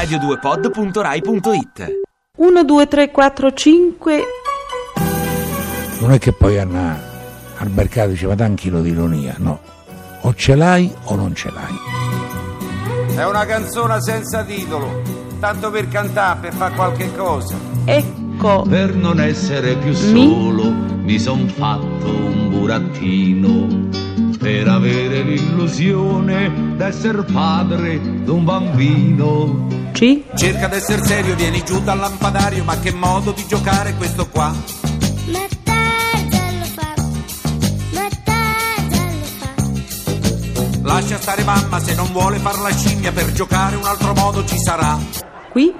radio2pod.rai.it 1, 2, 3, 4, 5. Non è che poi Anna al mercato dice ma dà un chilo di ironia, no. O ce l'hai o non ce l'hai. È una canzone senza titolo, tanto per cantare, per fare qualche cosa. Ecco. Per non essere più Mi? solo mi son fatto un burattino per avere l'illusione d'essere padre d'un bambino. C. Cerca d'essere serio, vieni giù dal lampadario, ma che modo di giocare questo qua? Metterdello fa, metterdello fa. Lascia stare mamma se non vuole far la scimmia, per giocare un altro modo ci sarà. Qui.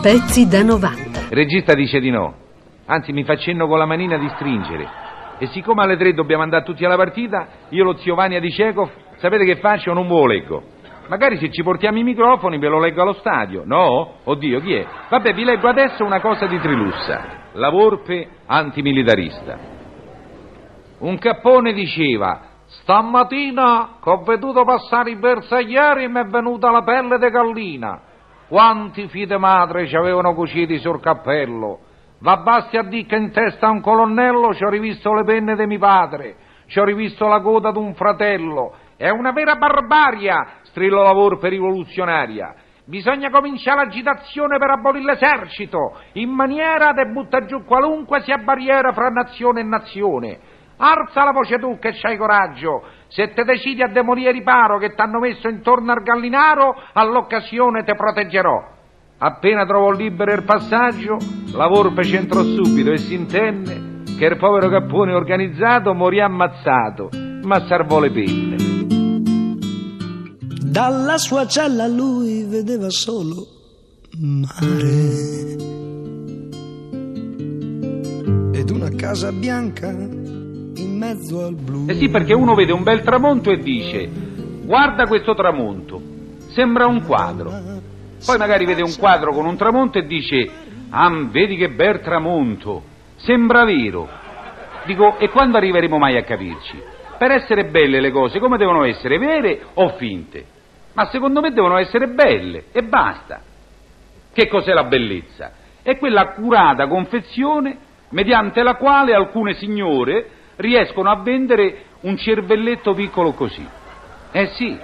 Pezzi da 90. Il regista dice di no. Anzi, mi fa cenno con la manina di stringere. E siccome alle tre dobbiamo andare tutti alla partita, io lo zio Vania di Cecov, sapete che faccio? Non ve lo leggo. Magari se ci portiamo i microfoni ve lo leggo allo stadio. No? Oddio, chi è? Vabbè, vi leggo adesso una cosa di Trilussa. La Volpe antimilitarista. Un cappone diceva: Stamattina che ho veduto passare i bersaglieri mi è venuta la pelle di gallina. Quanti fide madre ci avevano cuciti sul cappello. Va basti a dire che in testa a un colonnello ci ho rivisto le penne di mio padre, ci ho rivisto la coda d'un fratello. È una vera barbaria, strillo la volpe rivoluzionaria. Bisogna cominciare l'agitazione per abolire l'esercito, in maniera da buttare giù qualunque sia barriera fra nazione e nazione. Alza la voce tu che c'hai coraggio. Se te decidi a demolire riparo che t'hanno messo intorno al gallinaro, all'occasione te proteggerò. Appena trovò libero il passaggio, la volpe c'entrò subito e si intenne che il povero cappone organizzato morì ammazzato, ma salvò le penne. Dalla sua cella lui vedeva solo mare ed una casa bianca in mezzo al blu. Eh sì, perché uno vede un bel tramonto e dice, guarda questo tramonto, sembra un quadro. Poi magari vede un quadro con un tramonto e dice, ah, vedi che bel tramonto, sembra vero. Dico, e quando arriveremo mai a capirci? Per essere belle le cose, come devono essere, vere o finte? Ma secondo me devono essere belle, e basta. Che cos'è la bellezza? È quella accurata confezione mediante la quale alcune signore riescono a vendere un cervelletto piccolo così. Eh sì,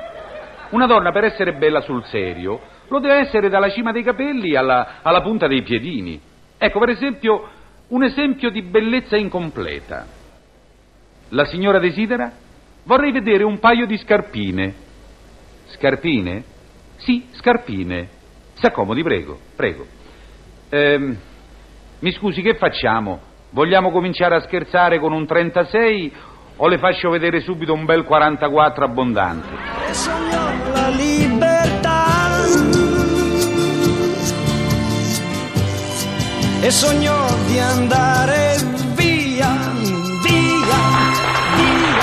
una donna per essere bella sul serio lo deve essere dalla cima dei capelli alla, alla punta dei piedini. Ecco, per esempio, un esempio di bellezza incompleta. La signora desidera? Vorrei vedere un paio di scarpine. Scarpine? Sì, scarpine. Si accomodi, prego, prego. Ehm, mi scusi, che facciamo? Vogliamo cominciare a scherzare con un 36 o le faccio vedere subito un bel 44 abbondante? E sognò di andare via, via, via.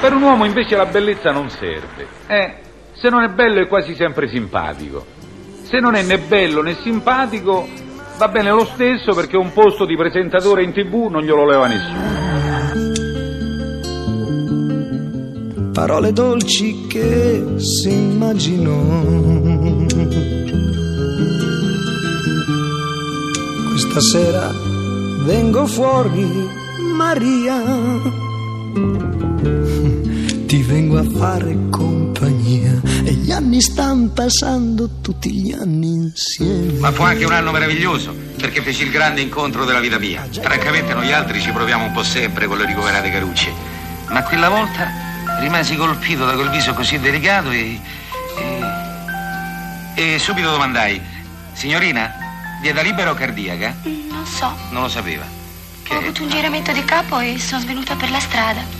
Per un uomo invece la bellezza non serve. Eh, se non è bello è quasi sempre simpatico. Se non è né bello né simpatico va bene lo stesso perché un posto di presentatore in tv non glielo leva nessuno. Parole dolci che si immaginò. Questa sera vengo fuori, Maria. Ti vengo a fare compagnia e gli anni stanno passando tutti gli anni insieme. Ma fu anche un anno meraviglioso, perché feci il grande incontro della vita mia. Francamente noi altri ci proviamo un po' sempre con le ricoverate carucce. Ma quella volta rimasi colpito da quel viso così delicato e. e. e subito domandai: Signorina, dieta libera o cardiaca? Non so, Non lo sapeva. ho Che? avuto un giramento di capo e sono svenuta per la strada.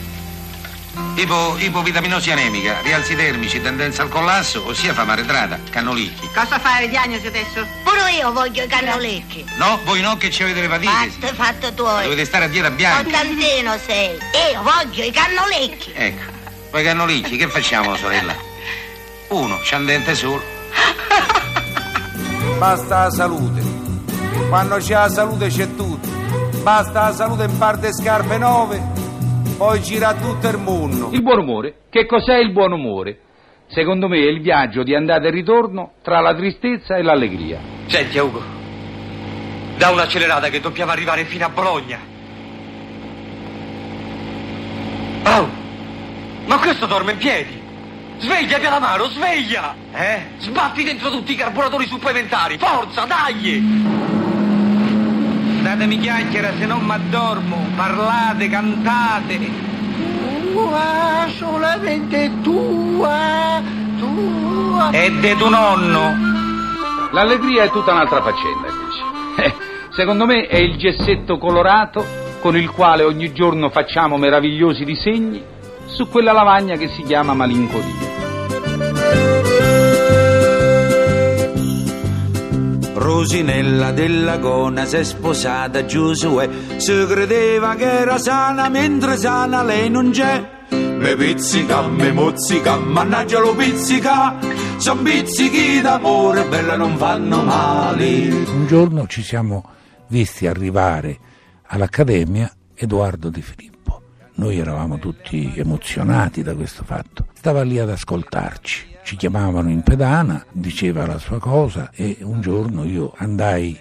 Ipo, ipovitaminosi anemica, rialzi termici, tendenza al collasso, ossia fama arretrata, cannolicchi. Cosa fai diagnosi adesso? Pure io voglio i cannolecchi. No, voi no che ci avete l'epatite. Fatto, fatto tuoi. Dovete stare a dieta bianca. Contantino sei. Io voglio i cannolecchi. Ecco, poi cannolicchi, che facciamo, sorella? Uno, c'ha un dente solo. Basta la salute. Quando c'è la salute c'è tutto. Basta la salute in par de scarpe nuove, poi gira tutto il mondo. Il buon umore. Che cos'è il buon umore? Secondo me è il viaggio di andata e ritorno tra la tristezza e l'allegria. Senti, Ugo, da un'accelerata che dobbiamo arrivare fino a Bologna. Oh, ma questo dorme in piedi. Sveglia, Pianamaro, sveglia! Eh? Sbatti dentro tutti i carburatori supplementari. Forza, dai! Datemi chiacchiera se non m'addormo. Parlate, cantate. Tua, solamente tua, tua. E de tuo nonno. L'allegria è tutta un'altra faccenda, invece. Eh, secondo me è il gessetto colorato con il quale ogni giorno facciamo meravigliosi disegni su quella lavagna che si chiama malinconia. Rosinella della Gona si è sposata a Giosuè, si credeva che era sana, mentre sana lei non c'è. Me pizzica, me mozzica, mannaggia lo pizzica, son pizzichi d'amore, bella non fanno male. Un giorno ci siamo visti arrivare all'Accademia Edoardo Di Filippo. Noi eravamo tutti emozionati da questo fatto. Stava lì ad ascoltarci. Ci chiamavano in pedana, diceva la sua cosa e un giorno io andai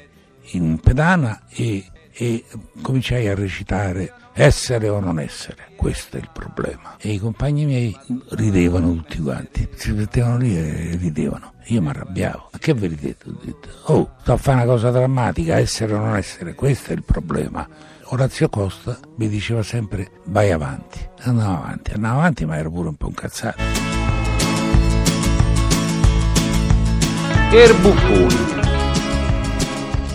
in pedana e, e cominciai a recitare essere o non essere, questo è il problema. E i compagni miei ridevano tutti quanti, si mettevano lì e ridevano. Io mi arrabbiavo. Ma che vi ridete? Ho detto, oh, sto a fare una cosa drammatica, essere o non essere, questo è il problema. Orazio Costa mi diceva sempre vai avanti, andavo avanti, andavo avanti ma ero pure un po' incazzato. Erbuffoni.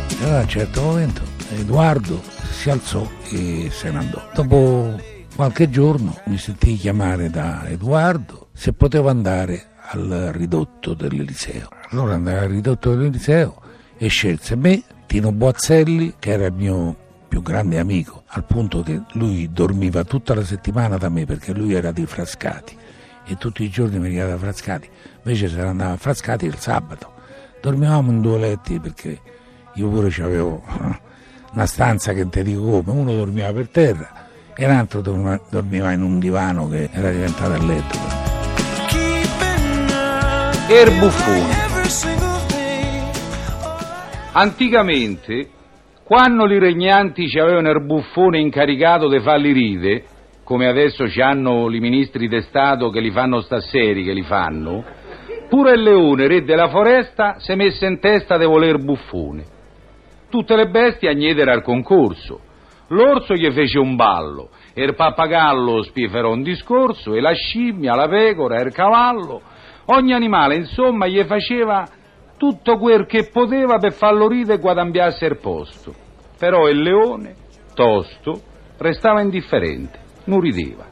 E allora a un certo momento Edoardo si alzò e se ne andò. Dopo qualche giorno mi sentii chiamare da Edoardo se potevo andare al ridotto dell'Eliseo. Allora andai al ridotto dell'Eliseo e scelse me, Tino Boazzelli, che era il mio più grande amico, al punto che lui dormiva tutta la settimana da me perché lui era di Frascati e tutti i giorni veniva da Frascati, invece se ne andava a Frascati il sabato. Dormivamo in due letti perché io pure avevo una stanza che ti dico come, uno dormiva per terra e l'altro dormiva, in un divano che era diventato a letto. Erbuffoni. Anticamente, quando i regnanti ci avevano il buffone incaricato di farli ride, come adesso ci hanno i ministri di Stato che li fanno staseri, che li fanno, pure il leone, re della foresta, si è messo in testa di voler buffone. Tutte le bestie agnedero al concorso. L'orso gli fece un ballo, e il pappagallo spieferò un discorso, e la scimmia, la pecora, il cavallo. Ogni animale, insomma, gli faceva tutto quel che poteva per farlo ride e guadambiarsi il posto. Però il leone, tosto, restava indifferente, non rideva.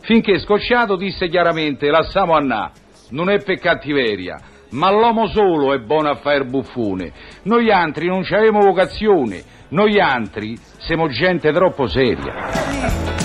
Finché scocciato disse chiaramente, lassamo annà, non è per cattiveria, ma l'uomo solo è buono a fare buffone. Noi altri non avevamo vocazione, noi altri siamo gente troppo seria.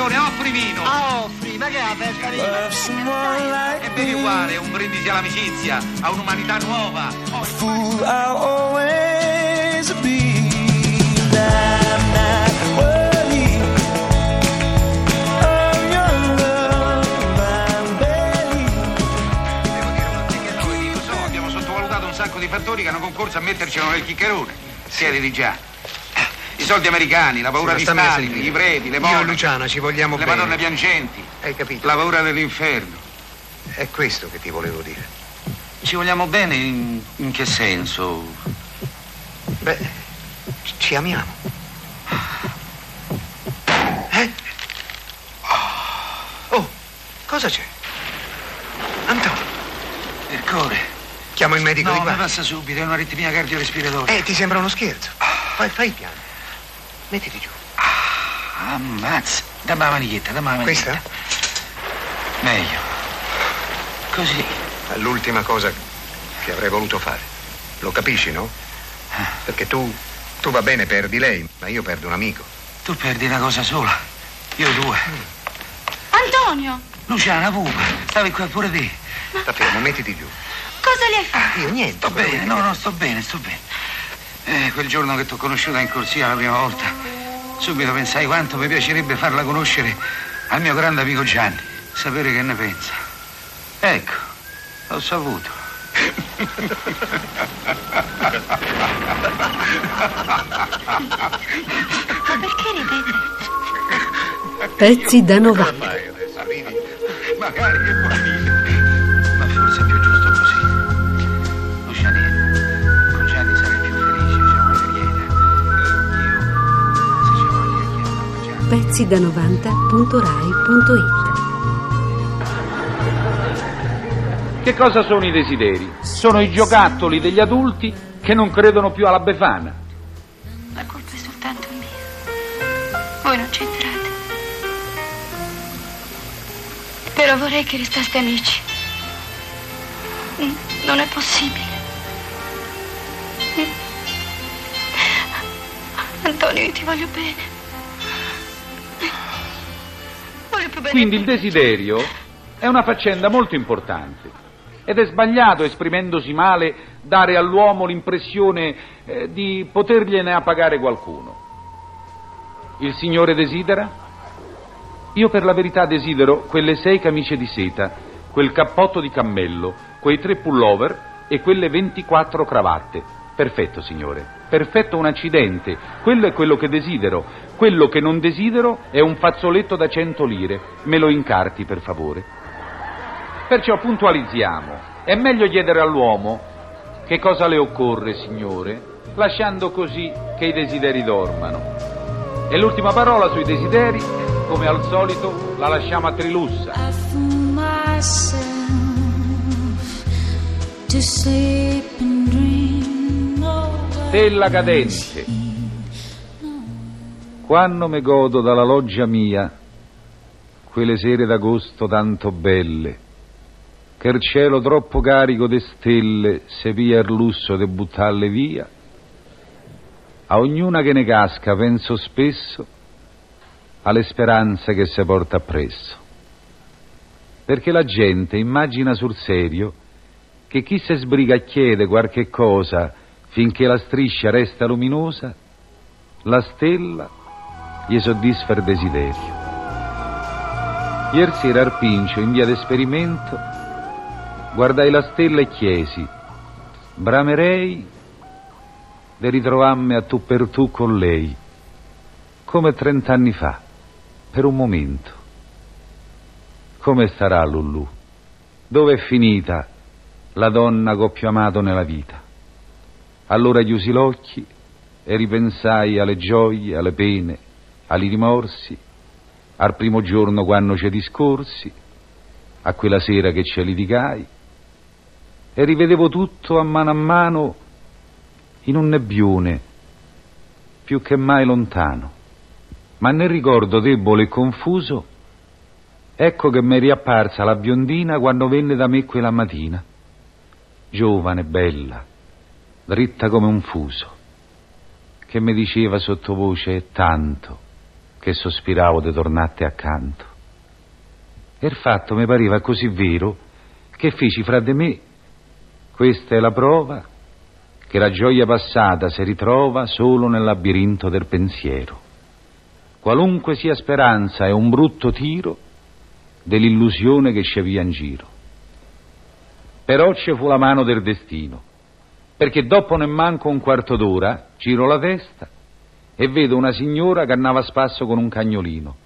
La mezza porzione, offri vino! Ah, offri, ma che è la pesca di E bevi uguale, un brindisi all'amicizia, a un'umanità nuova! Oh, Devo dire una thing che noi, lo so, abbiamo sottovalutato un sacco di fattori che hanno concorso a mettercelo nel chiccherone. Siete già. I soldi americani, la paura Sì, di Stalin, i preti, le Io e Luciana ci vogliamo le bene. madonne piangenti, Hai capito? la paura dell'inferno. È questo che ti volevo dire. Ci vogliamo bene in, in che senso? Beh, ci- amiamo. Eh? Oh, cosa c'è? Antonio, Il cuore. chiamo il medico No, di qua. passa subito, è un'aritmia cardiorespiratoria. Eh, ti sembra uno scherzo. Fai, fai piano. Mettiti giù. Ammazza. Dammi la maniglietta, dammi la maniglietta. Questa? Meglio. Così. È l'ultima cosa che avrei voluto fare. Lo capisci, no? Perché tu, tu va bene, perdi lei, ma io perdo un amico. Tu perdi una cosa sola. Io due. Antonio, Luciana, pupa, stavi qua pure te. Sta fermo, mettiti giù. cosa le hai fatto? Io niente. Sto bene, no, no, sto bene, sto bene. Eh, quel giorno che ti ho conosciuta in corsia la prima volta, subito pensai quanto mi piacerebbe farla conoscere al mio grande amico Gianni, sapere che ne pensa. Ecco, l'ho saputo. Ma perché ridete? Pezzi da 90. Ormai adesso ridi. Magari che puoi Pezzi da 90.rai.it Che cosa sono i desideri? Sono i giocattoli degli adulti che non credono più alla Befana. La colpa è soltanto mia. Voi non c'entrate. Però vorrei che restaste amici. Non è possibile. Antonio, io ti voglio bene. Quindi il desiderio è una faccenda molto importante ed è sbagliato, esprimendosi male, dare all'uomo l'impressione eh, di potergliene appagare qualcuno. Il Signore desidera? Io per la verità desidero quelle sei camicie di seta, quel cappotto di cammello, quei tre pullover e quelle 24 cravatte. Perfetto, Signore. Perfetto un accidente. Quello è quello che desidero. Quello che non desidero è un fazzoletto da 100 lire. Me lo incarti, per favore. Perciò puntualizziamo. È meglio chiedere all'uomo che cosa le occorre, Signore, lasciando così che i desideri dormano. E l'ultima parola sui desideri, come al solito, la lasciamo a Trilussa. Stella cadente. Quando me godo dalla loggia mia quelle sere d'agosto tanto belle, che il cielo troppo carico de stelle se via il lusso de buttarle via, a ognuna che ne casca penso spesso alle speranze che se porta appresso. Perché la gente immagina sul serio che chi se sbriga e chiede qualche cosa finché la striscia resta luminosa, la stella gli soddisfa il desiderio. Ieri sera al Pincio, in via d'esperimento, guardai la stella e chiesi, bramerei di ritrovarmi a tu per tu con lei, come trent'anni fa, per un momento. Come starà Lulù? Dove è finita la donna che ho più amato nella vita? Allora chiusi l'occhi e ripensai alle gioie, alle pene, ai rimorsi, al primo giorno quando ci discorsi, a quella sera che ci litigai, e rivedevo tutto a mano a mano in un nebbione, più che mai lontano. Ma nel ricordo debole e confuso, ecco che mi è riapparsa la biondina quando venne da me quella mattina, giovane, bella, dritta come un fuso, che mi diceva sottovoce tanto che sospiravo di tornarti accanto. E il fatto mi pareva così vero che feci fra di me, questa è la prova che la gioia passata si ritrova solo nel labirinto del pensiero. Qualunque sia speranza è un brutto tiro dell'illusione che ci via in giro. Però ci fu la mano del destino, perché dopo nemmanco un quarto d'ora giro la testa e vedo una signora che andava a spasso con un cagnolino,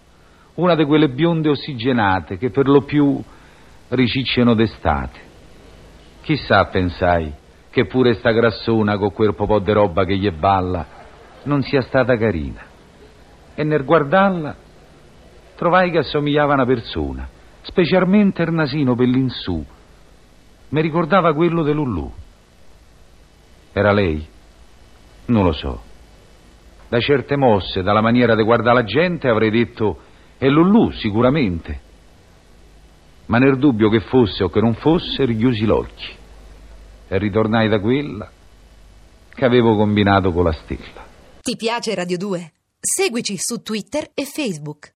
una di quelle bionde ossigenate che per lo più ricicciano d'estate. Chissà, pensai, che pure sta grassona con quel po' di roba che gli balla non sia stata carina. E nel guardarla trovai che assomigliava a una persona, specialmente il nasino per l'insù. Mi ricordava quello di Lulù. Era lei? Non lo so. Da certe mosse, dalla maniera di guardare la gente, avrei detto è Lulù, sicuramente. Ma nel dubbio che fosse o che non fosse, richiusi l'occhio e ritornai da quella che avevo combinato con la stella. Ti piace Radio 2? Seguici su Twitter e Facebook.